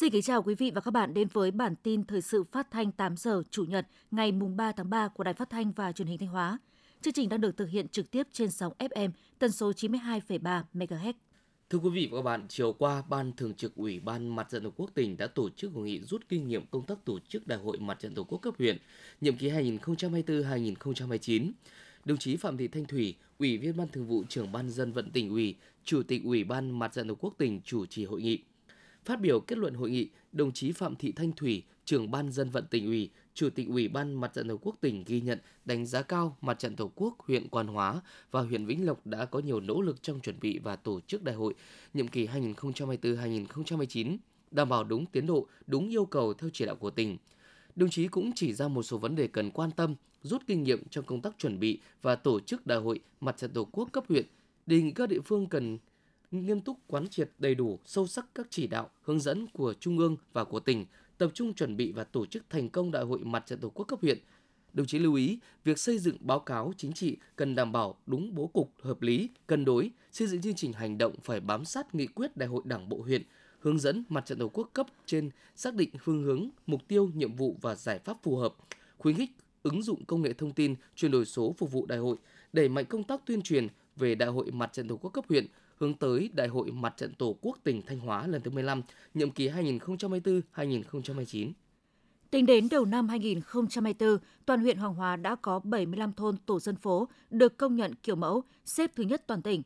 Xin kính chào quý vị và các bạn đến với bản tin thời sự phát thanh 8 giờ Chủ nhật ngày mùng 3 tháng 3 của Đài Phát thanh và Truyền hình Thanh Hóa. Chương trình đang được thực hiện trực tiếp trên sóng FM tần số 92,3 MHz. Thưa quý vị và các bạn, chiều qua, Ban Thường trực Ủy ban Mặt trận Tổ quốc tỉnh đã tổ chức hội nghị rút kinh nghiệm công tác tổ chức Đại hội Mặt trận Tổ quốc cấp huyện, nhiệm kỳ 2024-2029. Đồng chí Phạm Thị Thanh Thủy, Ủy viên Ban Thường vụ Trưởng Ban dân vận tỉnh ủy, Chủ tịch Ủy ban Mặt trận Tổ quốc tỉnh chủ trì hội nghị. Phát biểu kết luận hội nghị, đồng chí Phạm Thị Thanh Thủy, trưởng ban dân vận tỉnh ủy, chủ tịch ủy ban mặt trận tổ quốc tỉnh ghi nhận, đánh giá cao mặt trận tổ quốc huyện Quan Hóa và huyện Vĩnh Lộc đã có nhiều nỗ lực trong chuẩn bị và tổ chức đại hội nhiệm kỳ 2024-2029, đảm bảo đúng tiến độ, đúng yêu cầu theo chỉ đạo của tỉnh. Đồng chí cũng chỉ ra một số vấn đề cần quan tâm, rút kinh nghiệm trong công tác chuẩn bị và tổ chức đại hội mặt trận tổ quốc cấp huyện, đề nghị các địa phương cần nghiêm túc quán triệt đầy đủ, sâu sắc các chỉ đạo, hướng dẫn của Trung ương và của tỉnh, tập trung chuẩn bị và tổ chức thành công Đại hội Mặt trận Tổ quốc cấp huyện. Đồng chí lưu ý, việc xây dựng báo cáo chính trị cần đảm bảo đúng bố cục, hợp lý, cân đối, xây dựng chương trình hành động phải bám sát nghị quyết Đại hội Đảng bộ huyện, hướng dẫn Mặt trận Tổ quốc cấp trên xác định phương hướng, mục tiêu, nhiệm vụ và giải pháp phù hợp, khuyến khích ứng dụng công nghệ thông tin, chuyển đổi số phục vụ đại hội, đẩy mạnh công tác tuyên truyền về Đại hội Mặt trận Tổ quốc cấp huyện, hướng tới Đại hội Mặt trận Tổ quốc tỉnh Thanh Hóa lần thứ 15, nhiệm kỳ 2024-2029. Tính đến đầu năm 2024, toàn huyện Hoàng Hóa đã có 75 thôn tổ dân phố được công nhận kiểu mẫu, xếp thứ nhất toàn tỉnh.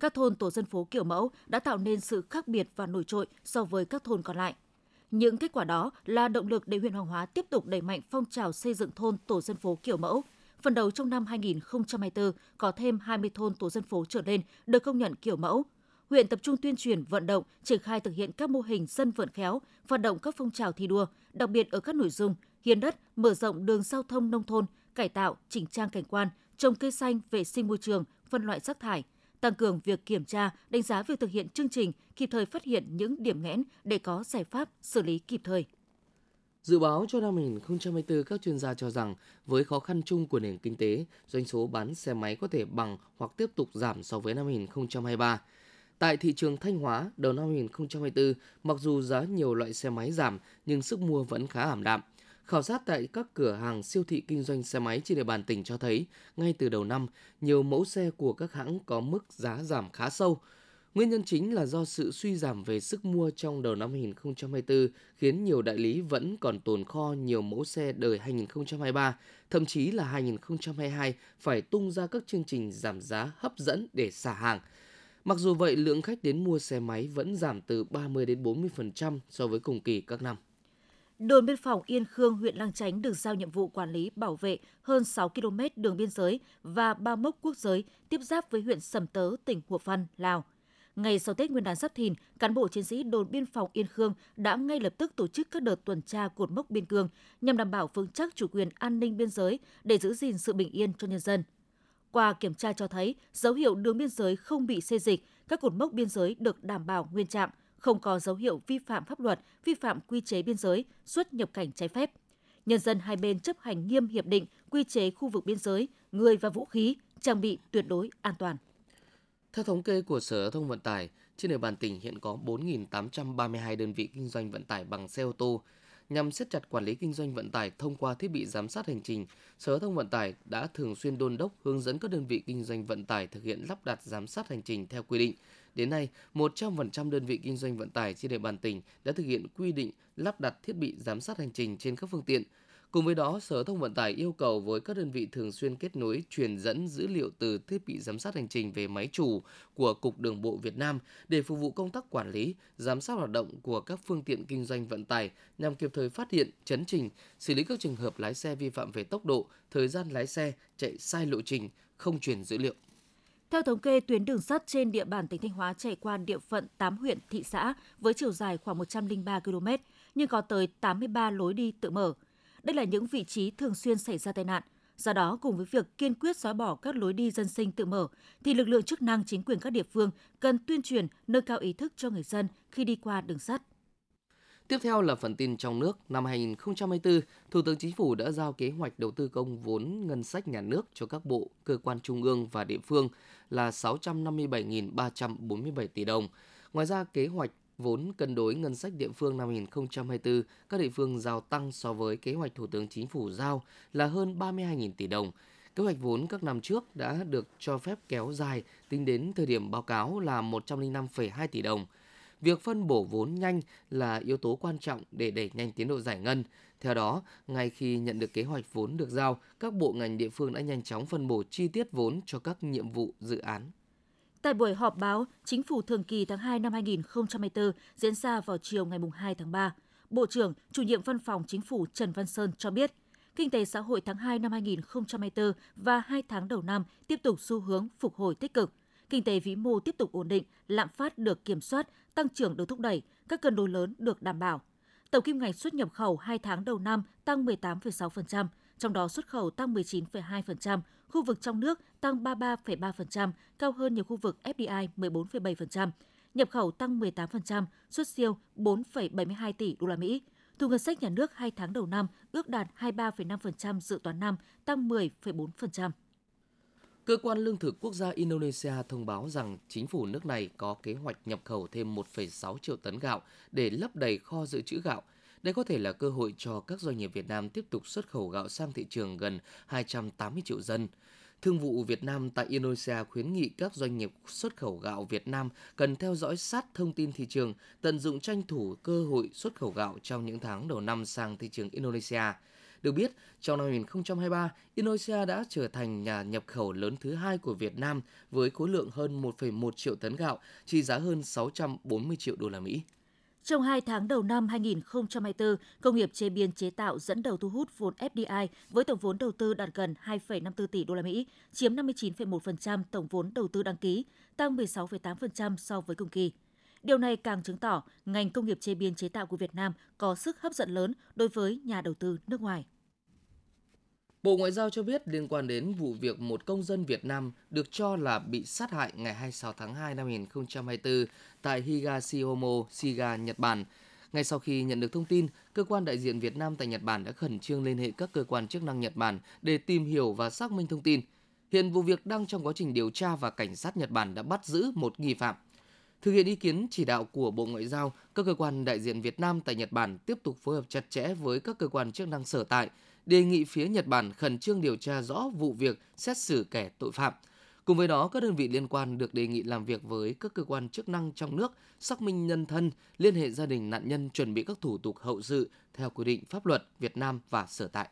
Các thôn tổ dân phố kiểu mẫu đã tạo nên sự khác biệt và nổi trội so với các thôn còn lại. Những kết quả đó là động lực để huyện Hoàng Hóa tiếp tục đẩy mạnh phong trào xây dựng thôn tổ dân phố kiểu mẫu, Phần đầu trong năm 2024 có thêm 20 thôn tổ dân phố trở lên được công nhận kiểu mẫu. Huyện tập trung tuyên truyền, vận động, triển khai thực hiện các mô hình dân vận khéo, vận động các phong trào thi đua, đặc biệt ở các nội dung hiến đất, mở rộng đường giao thông nông thôn, cải tạo, chỉnh trang cảnh quan, trồng cây xanh, vệ sinh môi trường, phân loại rác thải, tăng cường việc kiểm tra, đánh giá việc thực hiện chương trình, kịp thời phát hiện những điểm nghẽn để có giải pháp xử lý kịp thời. Dự báo cho năm 2024, các chuyên gia cho rằng với khó khăn chung của nền kinh tế, doanh số bán xe máy có thể bằng hoặc tiếp tục giảm so với năm 2023. Tại thị trường Thanh Hóa, đầu năm 2024, mặc dù giá nhiều loại xe máy giảm nhưng sức mua vẫn khá ảm đạm. Khảo sát tại các cửa hàng siêu thị kinh doanh xe máy trên địa bàn tỉnh cho thấy, ngay từ đầu năm, nhiều mẫu xe của các hãng có mức giá giảm khá sâu. Nguyên nhân chính là do sự suy giảm về sức mua trong đầu năm 2024 khiến nhiều đại lý vẫn còn tồn kho nhiều mẫu xe đời 2023, thậm chí là 2022 phải tung ra các chương trình giảm giá hấp dẫn để xả hàng. Mặc dù vậy, lượng khách đến mua xe máy vẫn giảm từ 30 đến 40% so với cùng kỳ các năm. Đồn biên phòng Yên Khương, huyện Lang Chánh được giao nhiệm vụ quản lý bảo vệ hơn 6 km đường biên giới và ba mốc quốc giới tiếp giáp với huyện Sầm Tớ, tỉnh Hủa Phăn, Lào – Ngày sau Tết Nguyên đán Giáp Thìn, cán bộ chiến sĩ đồn biên phòng Yên Khương đã ngay lập tức tổ chức các đợt tuần tra cột mốc biên cương nhằm đảm bảo vững chắc chủ quyền an ninh biên giới để giữ gìn sự bình yên cho nhân dân. Qua kiểm tra cho thấy dấu hiệu đường biên giới không bị xê dịch, các cột mốc biên giới được đảm bảo nguyên trạng, không có dấu hiệu vi phạm pháp luật, vi phạm quy chế biên giới, xuất nhập cảnh trái phép. Nhân dân hai bên chấp hành nghiêm hiệp định, quy chế khu vực biên giới, người và vũ khí, trang bị tuyệt đối an toàn. Theo thống kê của Sở Giao thông Vận tải, trên địa bàn tỉnh hiện có 4.832 đơn vị kinh doanh vận tải bằng xe ô tô. Nhằm siết chặt quản lý kinh doanh vận tải thông qua thiết bị giám sát hành trình, Sở Giao thông Vận tải đã thường xuyên đôn đốc hướng dẫn các đơn vị kinh doanh vận tải thực hiện lắp đặt giám sát hành trình theo quy định. Đến nay, 100% đơn vị kinh doanh vận tải trên địa bàn tỉnh đã thực hiện quy định lắp đặt thiết bị giám sát hành trình trên các phương tiện. Cùng với đó, Sở Thông Vận tải yêu cầu với các đơn vị thường xuyên kết nối truyền dẫn dữ liệu từ thiết bị giám sát hành trình về máy chủ của Cục Đường bộ Việt Nam để phục vụ công tác quản lý, giám sát hoạt động của các phương tiện kinh doanh vận tải nhằm kịp thời phát hiện, chấn trình, xử lý các trường hợp lái xe vi phạm về tốc độ, thời gian lái xe, chạy sai lộ trình, không truyền dữ liệu. Theo thống kê, tuyến đường sắt trên địa bàn tỉnh Thanh Hóa chạy qua địa phận 8 huyện, thị xã với chiều dài khoảng 103 km, nhưng có tới 83 lối đi tự mở – đây là những vị trí thường xuyên xảy ra tai nạn. Do đó, cùng với việc kiên quyết xóa bỏ các lối đi dân sinh tự mở, thì lực lượng chức năng chính quyền các địa phương cần tuyên truyền nâng cao ý thức cho người dân khi đi qua đường sắt. Tiếp theo là phần tin trong nước. Năm 2024, Thủ tướng Chính phủ đã giao kế hoạch đầu tư công vốn ngân sách nhà nước cho các bộ, cơ quan trung ương và địa phương là 657.347 tỷ đồng. Ngoài ra, kế hoạch vốn cân đối ngân sách địa phương năm 2024, các địa phương giao tăng so với kế hoạch Thủ tướng Chính phủ giao là hơn 32.000 tỷ đồng. Kế hoạch vốn các năm trước đã được cho phép kéo dài tính đến thời điểm báo cáo là 105,2 tỷ đồng. Việc phân bổ vốn nhanh là yếu tố quan trọng để đẩy nhanh tiến độ giải ngân. Theo đó, ngay khi nhận được kế hoạch vốn được giao, các bộ ngành địa phương đã nhanh chóng phân bổ chi tiết vốn cho các nhiệm vụ dự án. Tại buổi họp báo Chính phủ thường kỳ tháng 2 năm 2024 diễn ra vào chiều ngày 2 tháng 3, Bộ trưởng, chủ nhiệm văn phòng Chính phủ Trần Văn Sơn cho biết, kinh tế xã hội tháng 2 năm 2024 và 2 tháng đầu năm tiếp tục xu hướng phục hồi tích cực. Kinh tế vĩ mô tiếp tục ổn định, lạm phát được kiểm soát, tăng trưởng được thúc đẩy, các cân đối lớn được đảm bảo. Tổng kim ngạch xuất nhập khẩu 2 tháng đầu năm tăng 18,6%, trong đó xuất khẩu tăng 19,2%, khu vực trong nước tăng 33,3%, cao hơn nhiều khu vực FDI 14,7%. Nhập khẩu tăng 18%, xuất siêu 4,72 tỷ đô la Mỹ. Thu ngân sách nhà nước 2 tháng đầu năm ước đạt 23,5% dự toán năm, tăng 10,4%. Cơ quan Lương thực Quốc gia Indonesia thông báo rằng chính phủ nước này có kế hoạch nhập khẩu thêm 1,6 triệu tấn gạo để lấp đầy kho dự trữ gạo. Đây có thể là cơ hội cho các doanh nghiệp Việt Nam tiếp tục xuất khẩu gạo sang thị trường gần 280 triệu dân. Thương vụ Việt Nam tại Indonesia khuyến nghị các doanh nghiệp xuất khẩu gạo Việt Nam cần theo dõi sát thông tin thị trường, tận dụng tranh thủ cơ hội xuất khẩu gạo trong những tháng đầu năm sang thị trường Indonesia. Được biết, trong năm 2023, Indonesia đã trở thành nhà nhập khẩu lớn thứ hai của Việt Nam với khối lượng hơn 1,1 triệu tấn gạo, trị giá hơn 640 triệu đô la Mỹ. Trong 2 tháng đầu năm 2024, công nghiệp chế biến chế tạo dẫn đầu thu hút vốn FDI với tổng vốn đầu tư đạt gần 2,54 tỷ đô la Mỹ, chiếm 59,1% tổng vốn đầu tư đăng ký, tăng 16,8% so với cùng kỳ. Điều này càng chứng tỏ ngành công nghiệp chế biến chế tạo của Việt Nam có sức hấp dẫn lớn đối với nhà đầu tư nước ngoài. Bộ Ngoại giao cho biết liên quan đến vụ việc một công dân Việt Nam được cho là bị sát hại ngày 26 tháng 2 năm 2024 tại Higashiomo, Shiga, Nhật Bản. Ngay sau khi nhận được thông tin, cơ quan đại diện Việt Nam tại Nhật Bản đã khẩn trương liên hệ các cơ quan chức năng Nhật Bản để tìm hiểu và xác minh thông tin. Hiện vụ việc đang trong quá trình điều tra và cảnh sát Nhật Bản đã bắt giữ một nghi phạm. Thực hiện ý kiến chỉ đạo của Bộ Ngoại giao, các cơ quan đại diện Việt Nam tại Nhật Bản tiếp tục phối hợp chặt chẽ với các cơ quan chức năng sở tại, đề nghị phía Nhật Bản khẩn trương điều tra rõ vụ việc, xét xử kẻ tội phạm. Cùng với đó, các đơn vị liên quan được đề nghị làm việc với các cơ quan chức năng trong nước, xác minh nhân thân, liên hệ gia đình nạn nhân chuẩn bị các thủ tục hậu sự theo quy định pháp luật Việt Nam và sở tại.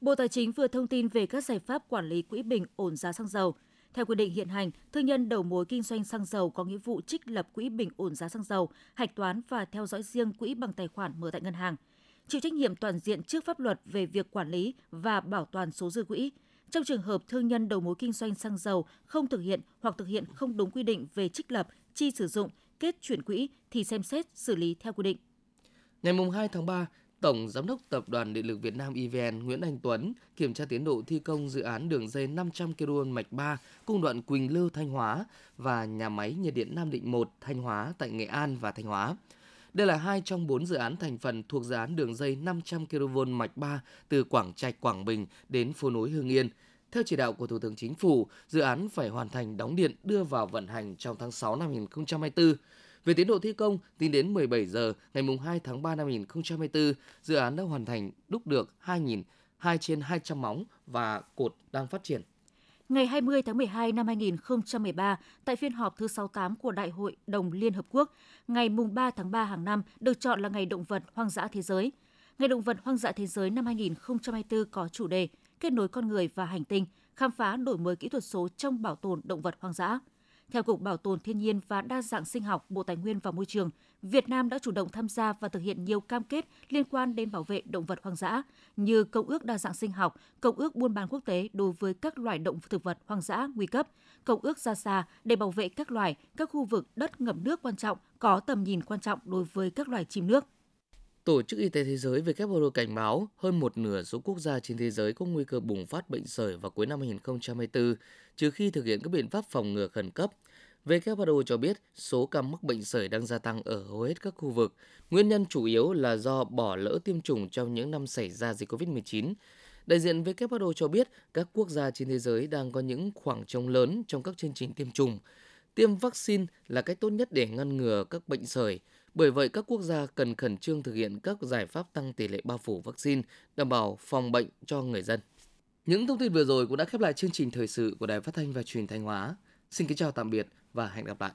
Bộ Tài chính vừa thông tin về các giải pháp quản lý quỹ bình ổn giá xăng dầu. Theo quy định hiện hành, thương nhân đầu mối kinh doanh xăng dầu có nghĩa vụ trích lập quỹ bình ổn giá xăng dầu, hạch toán và theo dõi riêng quỹ bằng tài khoản mở tại ngân hàng. Chịu trách nhiệm toàn diện trước pháp luật về việc quản lý và bảo toàn số dư quỹ. Trong trường hợp thương nhân đầu mối kinh doanh xăng dầu không thực hiện hoặc thực hiện không đúng quy định về trích lập, chi sử dụng, kết chuyển quỹ thì xem xét xử lý theo quy định. Ngày 2 tháng 3, Tổng Giám đốc Tập đoàn Điện lực Việt Nam EVN Nguyễn Anh Tuấn kiểm tra tiến độ thi công dự án đường dây 500 kV mạch 3 cung đoạn Quỳnh Lưu Thanh Hóa và nhà máy nhiệt điện Nam Định 1 Thanh Hóa tại Nghệ An và Thanh Hóa. Đây là hai trong bốn dự án thành phần thuộc dự án đường dây 500 kV mạch 3 từ Quảng Trạch, Quảng Bình đến phố nối Hương Yên. Theo chỉ đạo của Thủ tướng Chính phủ, dự án phải hoàn thành đóng điện đưa vào vận hành trong tháng 6 năm 2024. Về tiến độ thi công, tính đến 17 giờ ngày 2 tháng 3 năm 2024, dự án đã hoàn thành đúc được 2.000 2 trên 200 móng và cột đang phát triển. Ngày 20 tháng 12 năm 2013, tại phiên họp thứ 68 của Đại hội Đồng Liên Hợp Quốc, ngày 3 tháng 3 hàng năm được chọn là Ngày Động vật Hoang dã Thế giới. Ngày Động vật Hoang dã Thế giới năm 2024 có chủ đề Kết nối con người và hành tinh, khám phá đổi mới kỹ thuật số trong bảo tồn động vật hoang dã. Theo Cục Bảo tồn Thiên nhiên và Đa dạng sinh học Bộ Tài nguyên và Môi trường, Việt Nam đã chủ động tham gia và thực hiện nhiều cam kết liên quan đến bảo vệ động vật hoang dã như Công ước Đa dạng sinh học, Công ước buôn bán quốc tế đối với các loài động thực vật hoang dã nguy cấp, Công ước ra xa để bảo vệ các loài, các khu vực đất ngập nước quan trọng có tầm nhìn quan trọng đối với các loài chim nước. Tổ chức Y tế Thế giới WHO cảnh báo hơn một nửa số quốc gia trên thế giới có nguy cơ bùng phát bệnh sởi vào cuối năm 2024, trừ khi thực hiện các biện pháp phòng ngừa khẩn cấp. WHO cho biết số ca mắc bệnh sởi đang gia tăng ở hầu hết các khu vực. Nguyên nhân chủ yếu là do bỏ lỡ tiêm chủng trong những năm xảy ra dịch COVID-19. Đại diện WHO cho biết các quốc gia trên thế giới đang có những khoảng trống lớn trong các chương trình tiêm chủng. Tiêm vaccine là cách tốt nhất để ngăn ngừa các bệnh sởi. Bởi vậy, các quốc gia cần khẩn trương thực hiện các giải pháp tăng tỷ lệ bao phủ vaccine, đảm bảo phòng bệnh cho người dân. Những thông tin vừa rồi cũng đã khép lại chương trình thời sự của Đài Phát thanh và Truyền thanh Hóa. Xin kính chào tạm biệt và hẹn gặp lại.